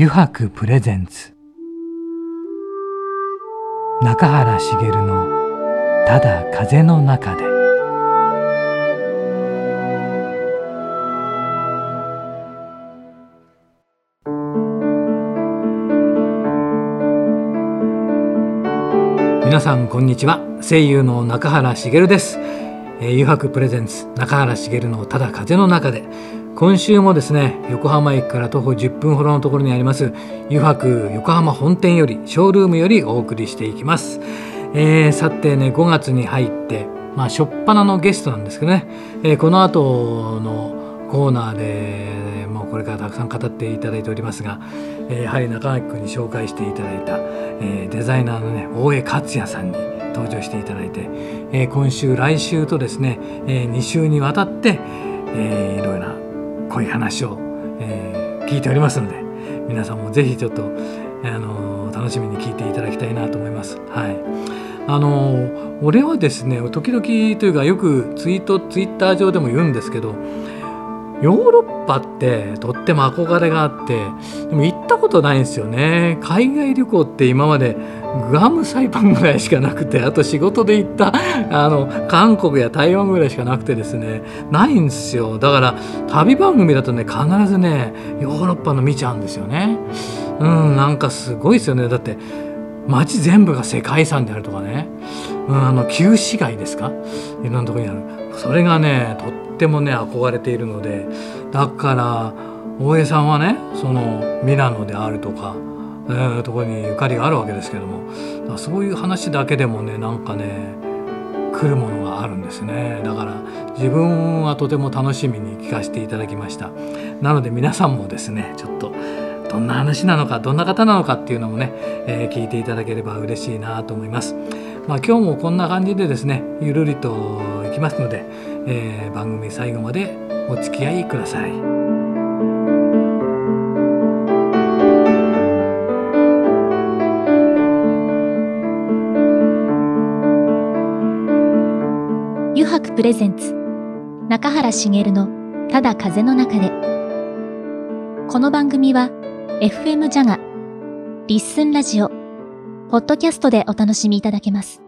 油白プレゼンツ。中原茂の「ただ風の中で」皆さんこんにちは。声優の中原茂です。えー、油白プレゼンツ中原茂のただ風の中で。今週もですね横浜駅から徒歩10分ほどのところにあります油白横浜本店よりショールームよりお送りしていきます、えー、さてね5月に入ってまあ初っ端のゲストなんですけどね、えー、この後のコーナーでもうこれからたくさん語っていただいておりますが、えー、やはり中垣君に紹介していただいた、えー、デザイナーのね大江克也さんに登場していただいて、えー、今週来週とですね、えー、2週にわたって、えー、いろいろなこういう話を、えー、聞いておりますので皆さんもぜひちょっと、あの楽しみに聞いていただきたいなと思います。はいあの俺はですね時々というかよくツイートツイッター上でも言うんですけどヨーロッパってとっても憧れがあってでも行ったことないんですよね。海外旅行って今までグアムサイパンぐらいしかなくてあと仕事で行ったあの韓国や台湾ぐらいしかなくてですね。ないんですよ。だから旅番組だとね必ずねヨーロッパの見ちゃうんですよね。うんなんかすごいですよね。だって街全部が世界遺産であるとかね、うん、あの旧市街ですか？いろんなところにある。それがねとってもね憧れているのでだから大江さんはねそのミラノであるとかえー、ところにゆかりがあるわけですけどもそういう話だけでもねなんかね来るものがあるんですね。だから自分はとても楽しみに聞かせていただきました。なので皆さんもですねちょっとどんな話なのかどんな方なのかっていうのもね、えー、聞いていただければ嬉しいなと思います。まあ、今日もこんな感じでですねゆるりといきますので、えー、番組最後までお付き合いください。博プレゼンツ中原茂のただ風の中でこの番組は FM ジャガリッスンラジオポッドキャストでお楽しみいただけます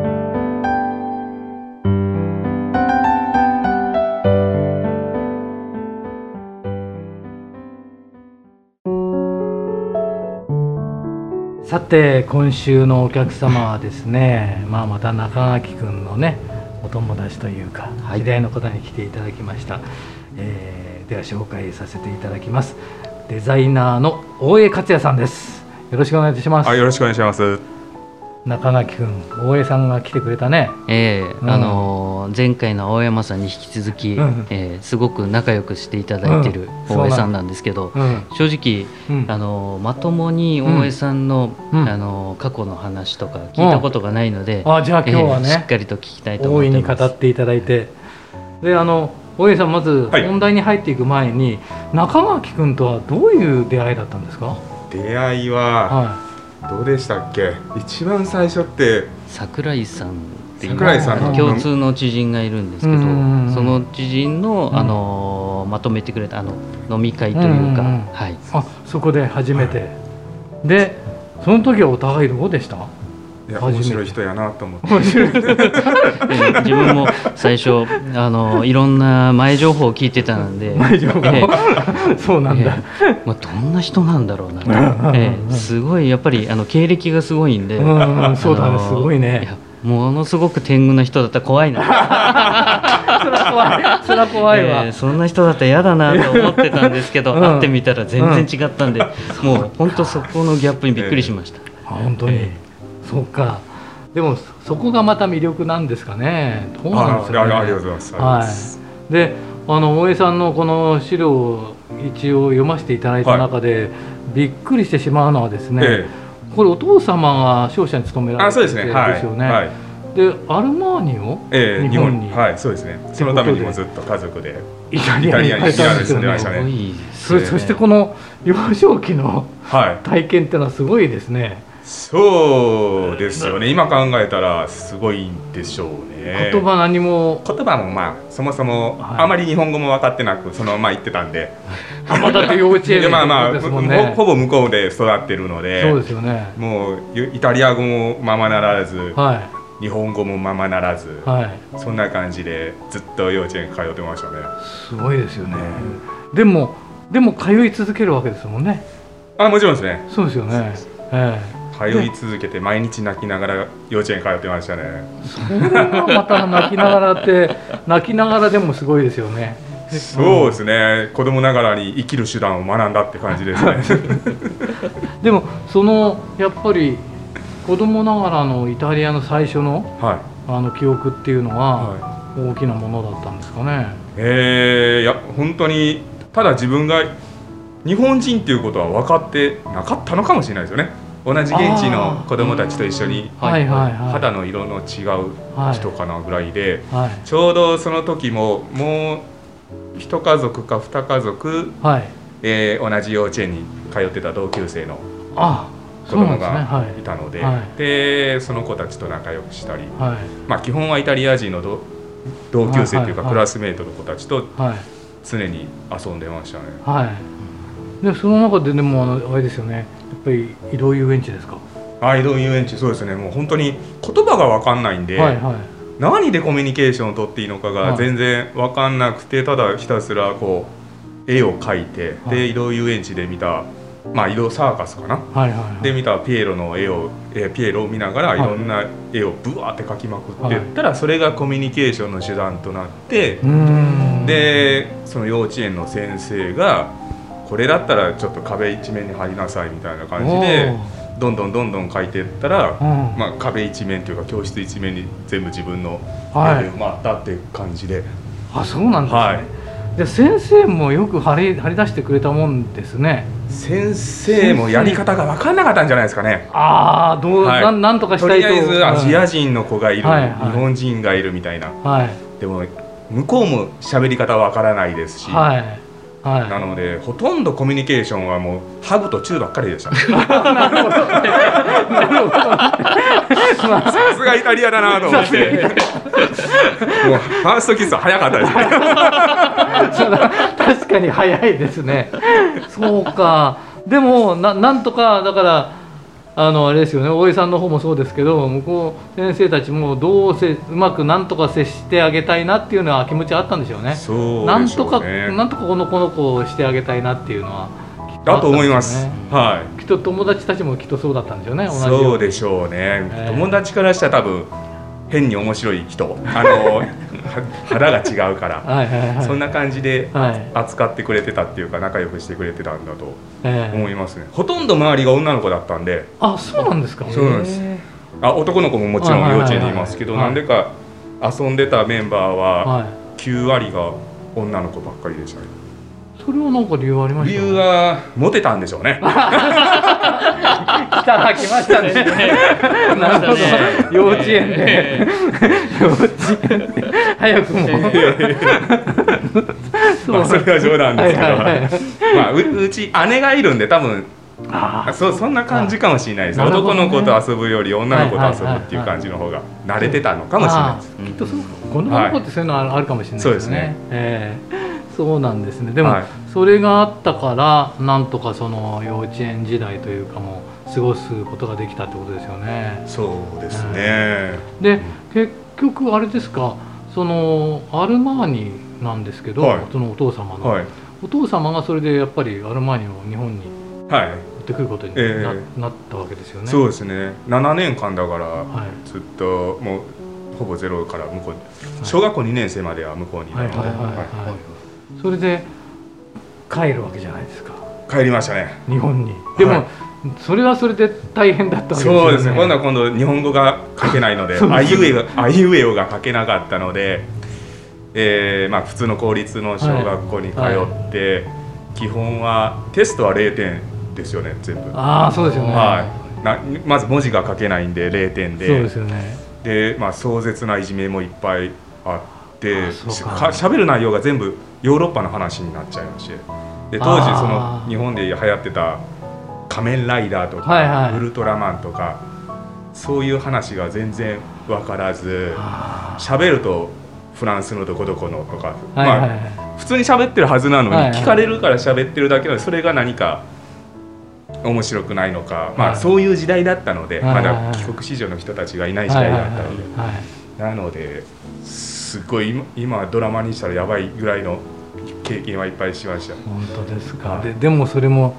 さて今週のお客様はですね、まあ、また中垣君のねお友達というか、はい、知り合いの方に来ていただきました、えー、では紹介させていただきます。デザイナーの大江克也さんです。よろしくお願いいたします。よろしくお願いします。中垣君大江さんが来てくれたね。ええーうん、あのー、前回の青山さんに引き続き、うん、えー、すごく仲良くしていただいてる大江さんなんですけど、うん、正直、あのー、まともに大江さんの、あの過去の話とか聞いたことがないので、あじゃあ今日はね、しっかりと聞きたいと思ってます。大いに語っていただいて。であの大江さんまず本題に入っていく前に、はい、中垣君とはどういう出会いだったんですか？出会いは、はい。どうでしたっけ？一番最初って。桜井さんっていう。共通の知人がいるんですけどその知人のあのまとめてくれたあの飲み会というか、はい、あそこで初めて、でその時はお互いどうでした？いや面白い人やなと思って。自分も最初あのいろんな前情報を聞いてたんで。前情報、えー、そうなんだ、えー、まあ、どんな人なんだろうなと、えー、すごいやっぱりあの経歴がすごいんで、うん、そうだね。すごいねものすごく天狗な人だったら怖いな。それは怖い。それは怖いわ、えー、そんな人だったら嫌だなと思ってたんですけど、うん、会ってみたら全然違ったんで、うん、もう本当そこのギャップにびっくりしました、えー、本当に、えー、そうか。でもそこがまた魅力なんですかね。どうなんですかね。ありがとうございます。はい。であの大江さんのこの資料を一応読ませていただいた中で、はい、びっくりしてしまうのはですね、えーこれお父様が商社に勤められてるんですよね。で、ね。はい、でアルマーニを日本に、えー、はいそうですね。そのためにもずっと家族で。イタリアに行ったんですましたね。そそしてこの幼少期の体験っていうのはすごいですね。そうですよね。今考えたらすごいんでしょうね。言葉何も。言葉もまあそもそもあまり日本語も分かってなくそのまま言ってたんで。って幼稚園でまあまあほぼ向こうで育ってるのでそうですよね。もうイタリア語もままならず、日本語もままならず、そんな感じでずっと幼稚園通ってましたね。すごいですよね、でもでも通い続けるわけですもんね。あもちろんですね。そうですよね。ええ。通い続けて毎日泣きながら幼稚園通ってましたね。また泣きながらって泣きながらでもすごいですよね。そうですね、うん、子供ながらに生きる手段を学んだって感じですね。でもそのやっぱり子供ながらのイタリアの最初の,はい、あの記憶っていうのは大きなものだったんですかね、はい、えー、いや本当にただ自分が日本人っていうことは分かってなかったのかもしれないですよね。同じ現地の子どもたちと一緒に、肌の色の違う人かなぐらいで、ちょうどその時ももう一家族か二家族、はえ同じ幼稚園に通ってた同級生の子供がいたのでで、その子たちと仲良くしたり、まあ、基本はイタリア人の同級生というかクラスメートの子たちと常に遊んでましたね。はい、でその中ででもあれですよね。ぱり移動遊園地ですか？あ移動遊園地。そうですね。もう本当に言葉が分かんないんで、はいはい、何でコミュニケーションを取っていいのかが全然分かんなくて、ただひたすらこう絵を描いて、はい、で移動遊園地で見たまあ、移動サーカスかな、はいはいはい、で見たピエロの絵を、えピエロを見ながらい。ろんな絵をぶわって描きまくっていったら、それがコミュニケーションの手段となって、はい、でその幼稚園の先生がこれだったらちょっと壁一面に貼りなさいみたいな感じでどんどんどんどん書いていったら、うん、まあ、壁一面というか教室一面に全部自分の絵で埋まったって感じで、はい、あそうなんですね、はい、先生もよく貼り貼り出してくれたもんですね。先生もやり方が分かんなかったんじゃないですかね。ああどう、はい、ななんとかしたいと。とりあえずアジア人の子がいる、はい、日本人がいるみたいな、はい、でも向こうも喋り方分からないですし、はい、はい、なのでほとんどコミュニケーションはもうハグとチューばっかりでした、ね、さすがイタリアだなと思って。もうファーストキスは早かったですね。確かに早いですね。そうか。でもななんとかだからあのあれですよね大江さんの方もそうですけど向こう先生たちもどうせうまくなんとか接してあげたいなっていうのは気持ちあったんでしょうね。そうね。なんとかなんとかこの子の子をしてあげたいなっていうのはだと思います、はい。きっと友達たちもきっとそうだったんでしょうね同じように。そうでしょうね、えー、友達からしたら多分変に面白い人。あの 肌が違うから、そんな感じで扱ってくれてたっていうか仲良くしてくれてたんだと思いますね、えー、ほとんど周りが女の子だったんで。あそうなんですか？そうなんです。あ男の子ももちろん幼稚園にいますけど、なんでか遊んでたメンバーは9割が女の子ばっかりでしたね。それはなんか理由ありました、ね、理由はモテたんでしょうね。来たな来ましたね。なる。幼稚園で、幼稚園で。早くも。まあそれは冗談ですけど、はいはいはい、まあううち姉がいるんで多分。あそそんな感じかもしれないです、ね、男の子と遊ぶより女の子と遊ぶっていう感じの方が慣れてたのかもしれないです、きっとそう、うん、の子ってそういうのあるかもしれないですね、はい、そうですね、えー。そうなんですね。でも、それがあったからなんとかその幼稚園時代というかもう過ごすことができたってことですよね。そうですね、で、結局あれですかそのアルマーニなんですけど、はい、そのお父様の、はい、お父様がそれでやっぱりアルマーニを日本にはい、ってくることにな,えー、なったわけですよね。そうですね。7年間だから、ずっともうほぼゼロから向こうに、小学校2年生までは向こうにいたので、それで帰るわけじゃないですか。帰りましたね。日本に。でも、はい、それはそれで大変だった、ね、そうですね。今度は今度日本語が書けないので ね、あいうえあいうえおが書けなかったので、えーまあ、普通の公立の小学校に通って、はい。はい、基本はテストは0点ですよね全部。ああそうですよね、はい、なまず文字が書けないんで0点で。そうですよね。で、まあ、壮絶ないじめもいっぱいあってしゃべる内容が全部ヨーロッパの話になっちゃいまして。で当時その日本で流行ってた「仮面ライダー」とか、はいはい、ウルトラマン」とかそういう話が全然分からず喋るとフランスのどこどこのとか、はいはいはい、まあ普通に喋ってるはずなのに、聞かれるから喋ってるだけなのでそれが何か面白くないのか、まあ、そういう時代だったので、まだ帰国子女の人たちがいない時代だったので、なのですごい今ドラマにしたらやばいぐらいの経験はいっぱいしました。本当ですか、ででもそれも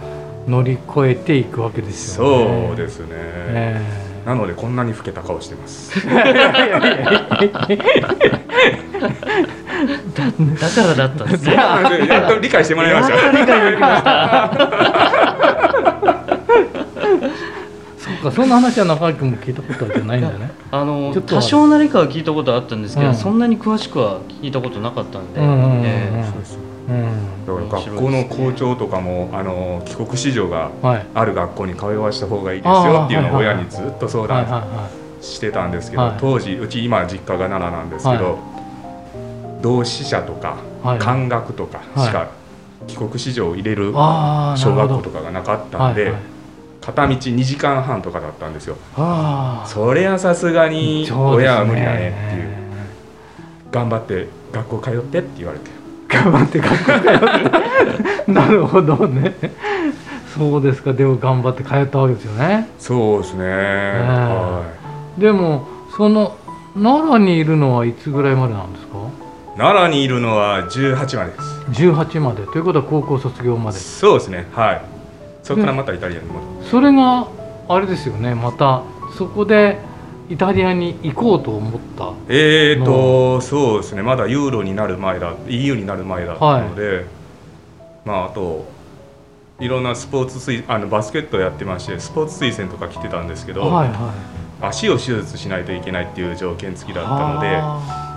乗り越えていくわけですよね。そうですね、え。ーなのでこんなに老けた顔してます。だ だからだったんです ね。やっと理解してもらいました。理解できました そうかそんな話は中垣君も聞いたことじゃないんだね。あの多少なりかは聞いたことあったんですけど、うん、そんなに詳しくは聞いたことなかったんで、うん学校の校長とかもあの帰国子女がある学校に通わした方がいいですよっていうのを親にずっと相談してたんですけど当時うち今実家が奈良なんですけど同志社とか漢学とかしか帰国子女を入れる小学校とかがなかったんで。片道2時間半とかだったんですよ。それはさすがに親は無理だねっていう。頑張って学校通ってって言われて。頑張って学校通って。なるほどね。そうですか。でも頑張って通ったわけですよね。そうですね、はい、でもその奈良にいるのはいつぐらいまでなんですか？奈良にいるのは18までです。18まで。ということは高校卒業まで。そうですね。はいそこからまたイタリアに戻る。それがあれですよねまたそこでイタリアに行こうと思ったえーとそうですね。まだユーロになる前だ EU になる前だったので、はい、まああといろんなスポーツ推あのバスケットやってましてスポーツ推薦とか来てたんですけど、はいはい、足を手術しないといけないっていう条件付きだったの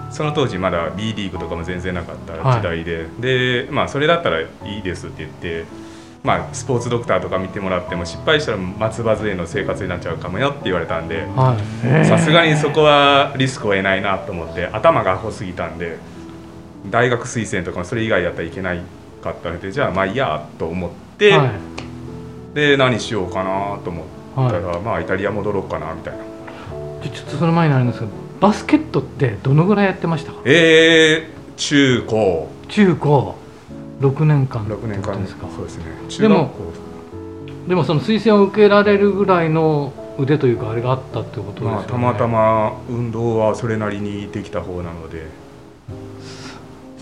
でその当時まだ B リーグとかも全然なかった時代で、はい、でまあそれだったらいいですって言ってまあ、スポーツドクターとか見てもらっても失敗したら松葉杖の生活になっちゃうかもよって言われたんでさすがにそこはリスクを得ないなと思って頭がアホすぎたんで大学推薦とかもそれ以外やったらいけないかったのでじゃあまあいいやと思って、はい、で何しようかなと思ったら、はい、まあイタリア戻ろうかなみたいな。ちょっとその前になるんですけどバスケットってどのぐらいやってましたか？えー、中高。中高6年間6年間ですか？そうですね。でもでもその推薦を受けられるぐらいの腕というかあれがあったってことですよね、まあ、たまたま運動はそれなりにできた方なので。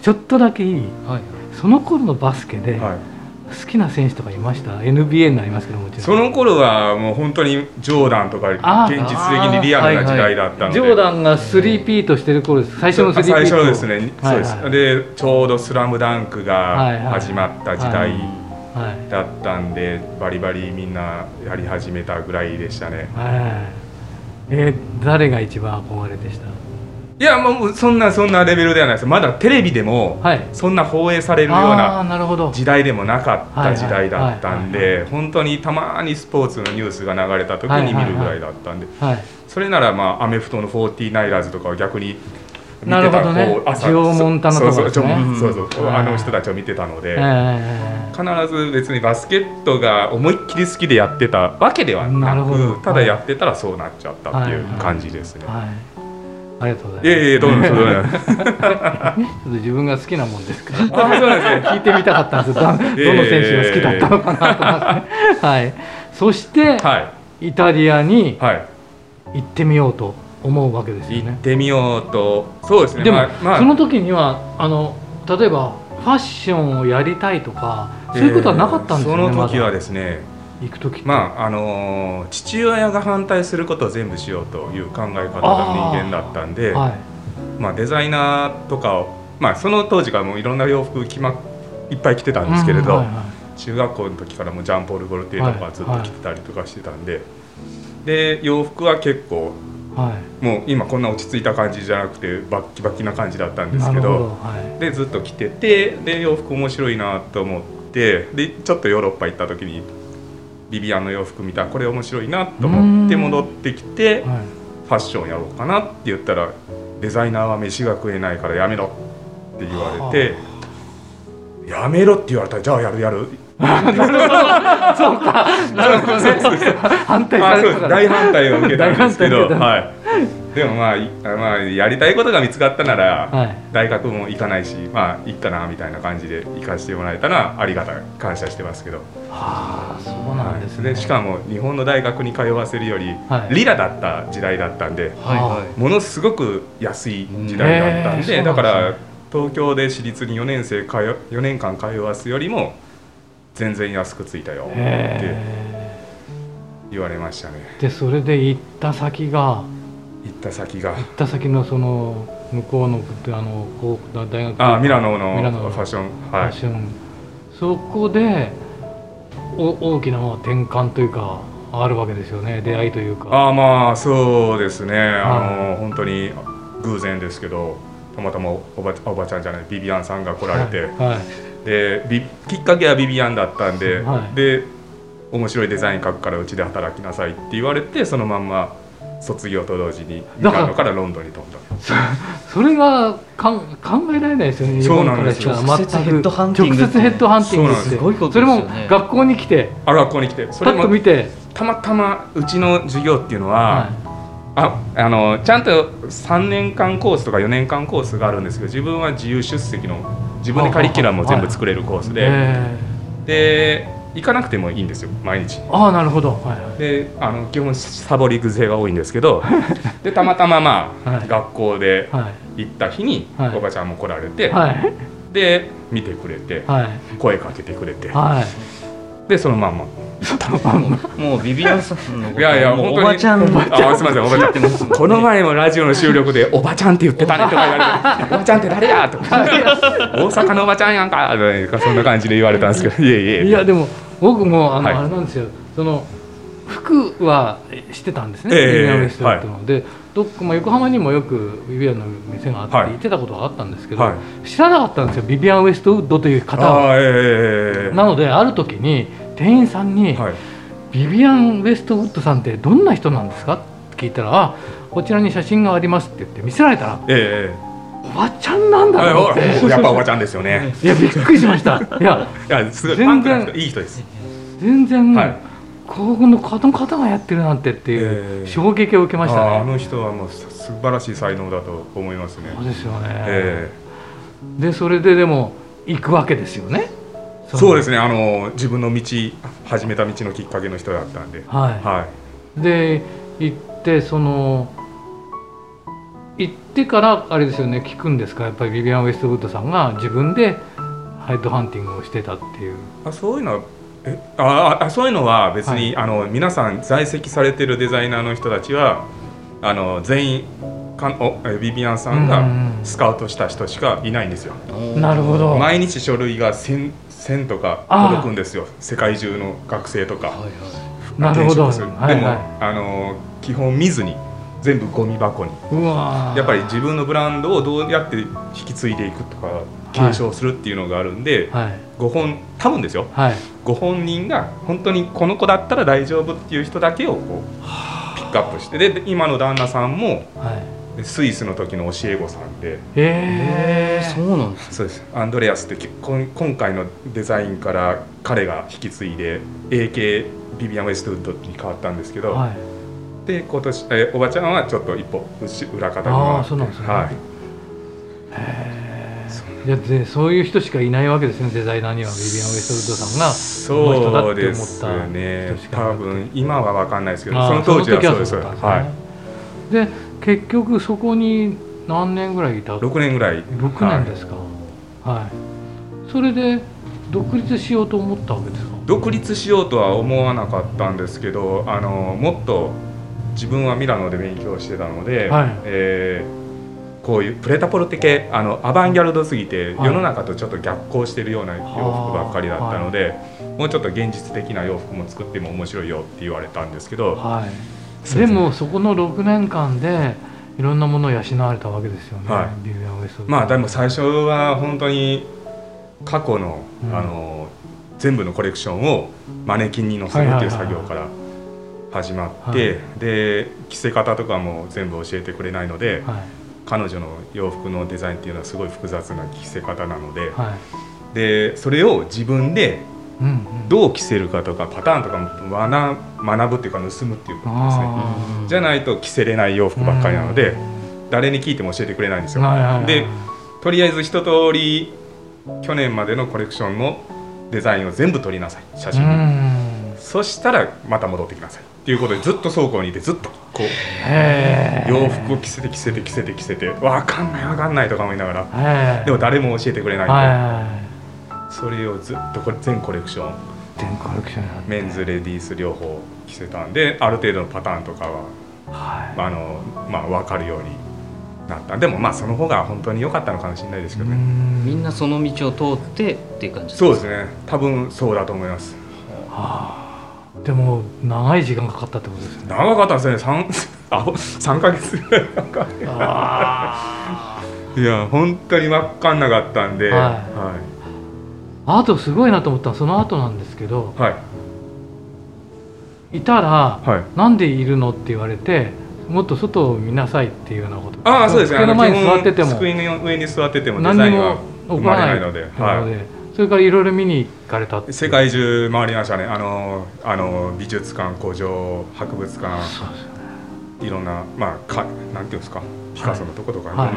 ちょっとだけいい、はい、その頃のバスケで、はい好きな選手とかいました？NBA になりますけどもちろん。その頃はもう本当にジョーダンとか現実的にリアルな時代だったので、はいはい、ジョーダンがスリーピートしてる頃です最初のスリーピート最初ですね、はいはい、そうです。でちょうど「スラムダンクが始まった時代だったんで、バリバリみんなやり始めたぐらいでしたね、はい、えー、誰が一番憧れでした？いやもうそんなそんなレベルではないです。まだテレビでもそんな放映されるような時代でもなかった時代だったんで本当にたまにスポーツのニュースが流れた時に見るぐらいだったんで。それならまあアメフトの4 9ナイラーズとかは逆に見てたこう朝そうそうそうあの人たちを見てたので必ず別にバスケットが思いっきり好きでやってたわけではなくただやってたらそうなっちゃったっていう感じですね。ありがとうございます。いやいやどうもどうも。ちょっと自分が好きなもんですから。あそうですね。聞いてみたかったんですどどの選手が好きだったのかなと思って。はい。そして、はい、イタリアに行ってみようと思うわけですよね。行ってみようとそうですね。でも、まあ、その時にはあの例えばファッションをやりたいとかそういうことはなかったんですよね。その時はですね。行く時まああの父親が反対することを全部しようという考え方の人間だったんで、はい、まあ、デザイナーとかを、まあ、その当時からもういろんな洋服決、ま、いっぱい着てたんですけれど、うんはいはい、中学校の時からもジャンポール・ゴルティエとかずっと着てたりとかしてたんで、はいはい、で洋服は結構はい、もう今こんな落ち着いた感じじゃなくてバッキバキな感じだったんですけど、はい、でずっと着ててで洋服面白いなと思ってでちょっとヨーロッパ行った時にビビアンの洋服見たこれ面白いなと思って戻ってきて、はい、ファッションやろうかなって言ったらデザイナーは飯が食えないからやめろって言われて、やめろって言われたらじゃあやるやる。そうか。なるほど。反対された大反対を受けたんですけど、はい。でもまあ、まあ、やりたいことが見つかったなら、はい、大学も行かないし、まあ、行ったなみたいな感じで行かせてもらえたらありがたい感謝してますけど。はあ、そうなんですね。はい、しかも日本の大学に通わせるより、はい、リラだった時代だったんで、はい、ものすごく安い時代だったんで、だから東京で私立に4年生通4年間通わすよりも全然安くついたよって言われましたね。でそれで行った先が行った先が。行った先のその向こうのあの大学。あミラノのファッション、はい、ファッション。そこでお大きな転換というかあるわけですよね。出会いというか。あまあそうですね、あの本当に偶然ですけどたまたまおばおばちゃんじゃないビビアンさんが来られて、はい、はい。できっかけはビビアンだったんで、はい、で面白いデザイン書くからうちで働きなさいって言われてそのまんま卒業と同時にミラノからロンドンに飛んだ。それがかん考えられないですよねそうなんですよ。直接ヘッドハンティング直接ヘッドハンティングすごいこと、それも学校に来て。あ学校に来て。それも見て。たまたまうちの授業っていうのは、はい。ああのちゃんと3年間コースとか4年間コースがあるんですけど自分は自由出席の自分でカリキュラムを全部作れるコースで、で行かなくてもいいんですよ毎日。ああなるほど、はい、であの基本サボり癖が多いんですけど でたまたままあ、はい、学校で行った日に、はい、おばちゃんも来られて、はい、で見てくれて、声かけてくれて、でそのまんまもうビビアンさんのいやいや本当に。おばちゃん。あすみませんおばちゃんこの前もラジオの収録でおばちゃんって言ってたねとか言われておばちゃんって誰やとか。大阪のおばちゃんやんかそんな感じで言われたんですけどいえいえ。いやでも僕もあの、あれなんですよ。その服はしてたんですね、ビビアンストってので、どっかまあ横浜にもよくビビアンの店があって、行ってたことがあったんですけど、知らなかったんですよビビアン・ウエストウッドという方は、なのである時に店員さんに、はい、ビビアン・ウェストウッドさんってどんな人なんですか?」って聞いたら「あこちらに写真があります」って言って見せられたら、ええ、おばちゃんなんだろうって、やっぱおばちゃんですよね。いやびっくりしました。いや いやすごい全然いい人です。全然、はい、この方がやってるなんてっていう衝撃を受けましたね、ああの人はもう素晴らしい才能だと思いますね。そうですよね、えー、でそれででも行くわけですよねそう。ですね。あの自分の道始めた道のきっかけの人だったんで、はい、はい、で行ってその行ってからあれですよね聞くんですか？やっぱりビビアン・ウェストウッドさんが自分でヘッドハンティングをしてたっていう。あそういうのはえああそういうのは別に、はい、あの皆さん在籍されてるデザイナーの人たちはあの全員かおビビアンさんがスカウトした人しかいないんですよ。なるほど。毎日書類が1000 1000とか届くんですよ。世界中の学生とか、はいはい、なるほど、でも、はいはい、あの基本見ずに全部ゴミ箱に。やっぱり自分のブランドをどうやって引き継いでいくとか継承するっていうのがあるんで、はい、ご本多分ですよ、はい、ご本人が本当にこの子だったら大丈夫っていう人だけをこうピックアップして。で今の旦那さんも、はいスイスの時の教え子さんで。へえそうなんですそうです。アンドレアスって今回のデザインから彼が引き継いで AK ビビアン・ウェストウッドに変わったんですけど、はい、で今年えおばちゃんはちょっと一歩裏方にああそうなんですね、はい、へえいやでそういう人しかいないわけですね。デザイナーには。ビビアン・ウェストウッドさんが。そうですね。多分今は分かんないですけどその当時はそうです、ね、はい。で結局そこに何年ぐらいいた6年ぐらい。6年ですか。はい、はい、それで独立しようと思ったわけですか？独立しようとは思わなかったんですけどあのもっと自分はミラノで勉強してたので、はい、えー、こういうプレタポルテ系あのアバンギャルドすぎて世の中とちょっと逆行してるような洋服ばっかりだったので、はい、もうちょっと現実的な洋服も作っても面白いよって言われたんですけど、はいでもそこの6年間でいろんなものを養われたわけですよね、はい、ビビアン・ウエストまあでも最初は本当に過去のうん、あの全部のコレクションをマネキンに載せるっていう作業から始まって、で着せ方とかも全部教えてくれないので、はい、彼女の洋服のデザインっていうのはすごい複雑な着せ方なので、はい、でそれを自分でどう着せるかとかパターンとかも学学ぶっていうか盗むっていうことですね。じゃないと着せれない洋服ばっかりなので誰に聞いても教えてくれないんですよ。でとりあえず一通り去年までのコレクションのデザインを全部撮りなさい写真に。そしたらまた戻ってきなさい。っていうことでずっと倉庫にいてずっとこう洋服を着せて着せて着せて着せて分かんない分かんないとか思いながら。でも誰も教えてくれないとそれをずっとこれ全コレクション。全コレクションメンズレディース両方着せたんである程度のパターンとかは、はい、あのまあ、分かるようになった。でもまあその方が本当に良かったのかもしれないですけどね。みんなその道を通ってっていう感じですか？そうですね。多分そうだと思います、はあ。でも長い時間かかったってことですね。長かったですね。三 あ三ヶ月。ぐらいかかいや本当に分かんなかったんで、はい、はい、あとすごいなと思ったのはその後なんですけど、はい、いたら、はい、なんでいるのって言われてもっと外を見なさいっていうようなこと。ああそうですね。机の前に座ってても机の上に座っててもデザインは生まれないので、はい、それからいろいろ見に行かれた世界中回りましたね。あのあの美術館工場博物館、いろんなまあかなんていうんですかピカソのとことか、はい、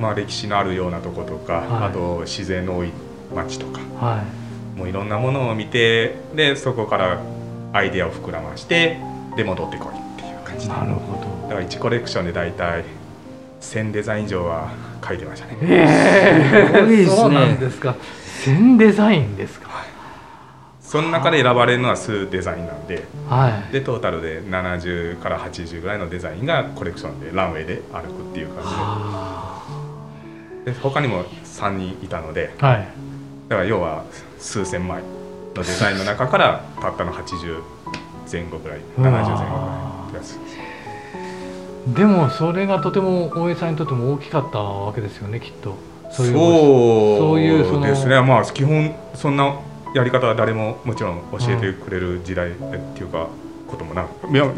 まあ、歴史のあるようなとことか、はい、あと自然の多い街とか、はい、もういろんなものを見てでそこからアイデアを膨らましてで戻ってこいっていう感じ。なるほど。だから1コレクションで大体1000デザイン以上は書いてましたね。ええー、そうなんですか。1000デザインですか、はい、その中で選ばれるのは数デザインなんで,、はい、でトータルで70から80ぐらいのデザインがコレクションでランウェイで歩くっていう感じで。で他にも3人いたので、はい、だから要は数千枚のデザインの中からたったの80前後ぐらい70前後ぐらいでもそれがとても大江さんにとっても大きかったわけですよねきっと。そういうそういうそですね。まあ基本そんなやり方は誰ももちろん教えてくれる時代っていうか、こともな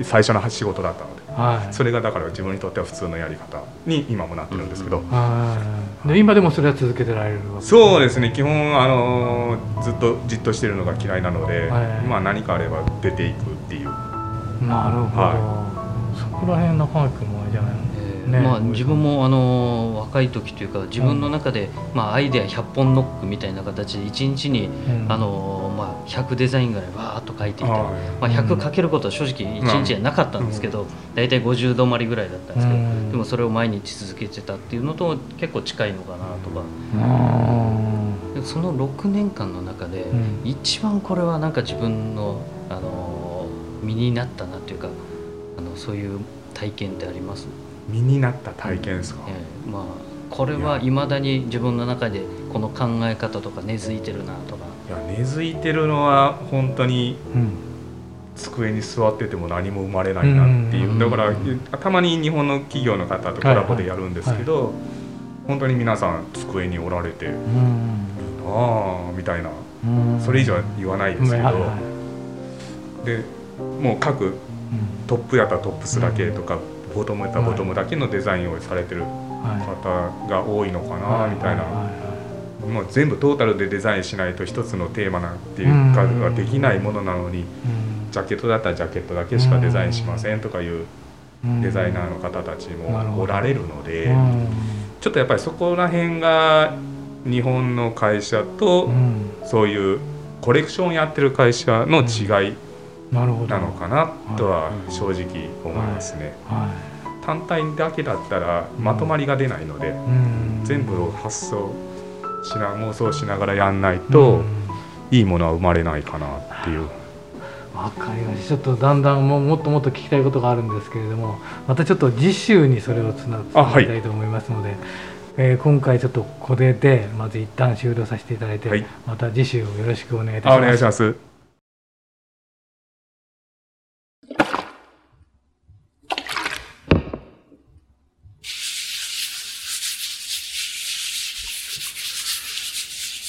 最初の仕事だったので、はい、それがだから自分にとっては普通のやり方に今もなってるんですけど、うん、で今でもそれは続けてられるわけそうですね。基本あのずっとじっとしてるのが嫌いなので、はい、まあ何かあれば出ていくっていう。なるほど、はい。こら辺中垣君もあれじゃないのね、まあ、自分もあの若い時というか自分の中で、まあ、アイデア100本ノックみたいな形で1日に、あのまあ、100デザインぐらいわーっと書いていて、まあ、100かけることは正直1日はなかったんですけど、大体50止まりぐらいだったんですけど、でもそれを毎日続けてたっていうのと結構近いのかなとか。その6年間の中で、一番これはなんか自分の、あの身になったなというかあのそういう体験ってあります？身になった体験ですか、えー、まあこれはいまだに自分の中でこの考え方とか根付いてるなとか。いや根付いてるのは本当に、机に座ってても何も生まれないなっていう、だからたまに日本の企業の方とコラボでやるんですけど、本当に皆さん机におられて、ああみたいな、それ以上は言わないですけど、でもう各トップやったらトップスだけとか、ボトムやったらボトムだけのデザインをされてる方が多いのかなみたいな。もう全部トータルでデザインしないと一つのテーマなんていうかはできないものなのにジャケットだったらジャケットだけしかデザインしませんとかいうデザイナーの方たちもおられるのでちょっとやっぱりそこら辺が日本の会社とそういうコレクションやってる会社の違いなのかなとは正直思いますね。単体だけだったらまとまりが出ないので、全部を発想しな妄想しながらやんないと、いいものは生まれないかなっていう。わかりました。ちょっとだんだんももっともっと聞きたいことがあるんですけれどもまたちょっと次週にそれをつながりたいと思いますので、はい、えー、今回ちょっとこれでまず一旦終了させていただいて、はい、また次週よろしくお願いいたします。お願いします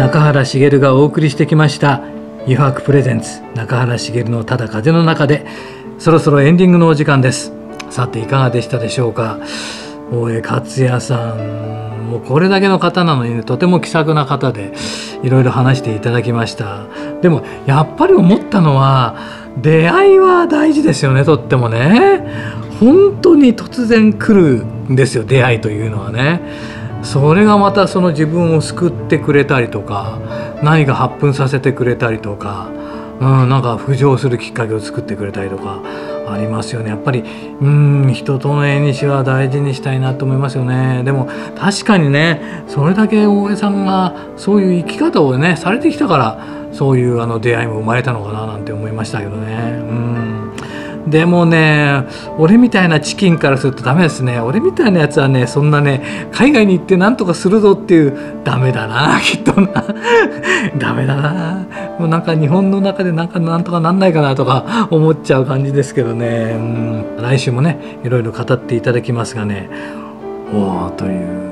中原茂がお送りしてきました「油白プレゼンツ中原茂のただ風の中で」そろそろエンディングのお時間です。さていかがでしたでしょうか。大江克也さんもうこれだけの方なのに、ね、とても気さくな方でいろいろ話していただきました。でもやっぱり思ったのは出会いは大事ですよねとってもね。本当に突然来るんですよ出会いというのはね。それがまたその自分を救ってくれたりとか何か発奮させてくれたりとか、うん、なんか浮上するきっかけを作ってくれたりとかありますよね。やっぱりうん人との縁は大事にしたいなと思いますよね。でも確かにねそれだけ大江さんがそういう生き方をねされてきたからそういうあの出会いも生まれたのかななんて思いましたけどね。うん。でもね俺みたいなチキンからするとダメですね。俺みたいなやつはねそんなね海外に行って何とかするぞっていうダメだな きっとな。ダメだな。もうなんか日本の中でなんかなんとかなんないかなとか思っちゃう感じですけどね。うん。来週もねいろいろ語っていただきますがね。おおという。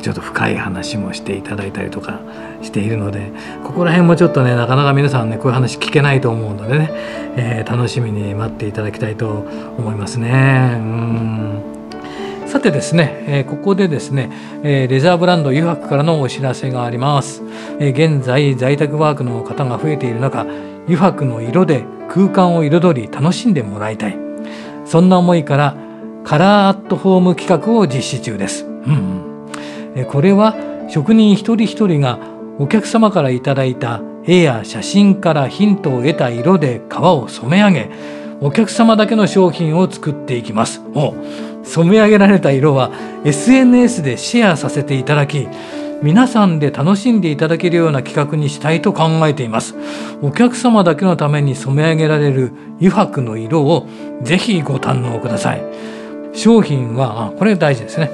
ちょっと深い話もしていただいたりとかしているのでここら辺もちょっとねなかなか皆さんねこういう話聞けないと思うのでね、えー、楽しみに待っていただきたいと思いますね。うん。さてですね、え、ここでですね、えー、レザーブランド油白からのお知らせがあります、え、現在在宅ワークの方が増えている中油白の色で空間を彩り楽しんでもらいたい。そんな思いからカラーアットホーム企画を実施中です、うん。これは職人一人一人がお客様からいただいた絵や写真からヒントを得た色で革を染め上げお客様だけの商品を作っていきます。お染め上げられた色は SNS でシェアさせていただき皆さんで楽しんでいただけるような企画にしたいと考えています。お客様だけのために染め上げられる油白の色をぜひご堪能ください。商品はあこれ大事ですね。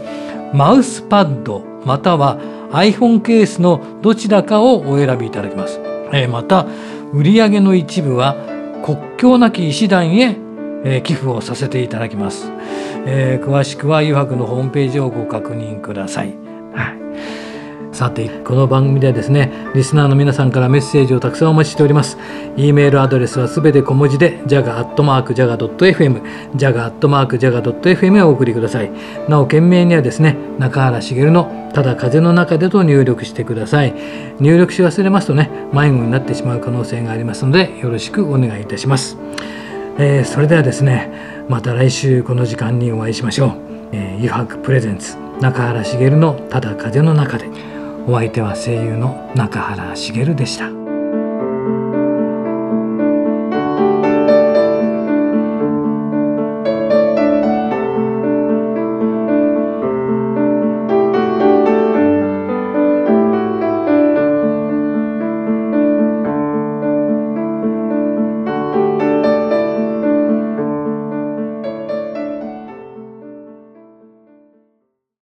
マウスパッド。または iPhone ケースのどちらかをお選びいただきます。えまた売上の一部は国境なき医師団へ、え寄付をさせていただきます。えー、詳しくは油白のホームページをご確認ください。はいさてこの番組ではですねリスナーの皆さんからメッセージをたくさんお待ちしております。e メールアドレスはすべて小文字で jaga.jaga.fm jaga.jaga.fm へお送りください。なお件名にはですね中原茂のただ風の中でと入力してください。入力し忘れますとね迷子になってしまう可能性がありますのでよろしくお願いいたします、えー、それではですねまた来週この時間にお会いしましょう、えー、油白プレゼンツ中原茂のただ風の中で。お相手は声優の中原茂でした。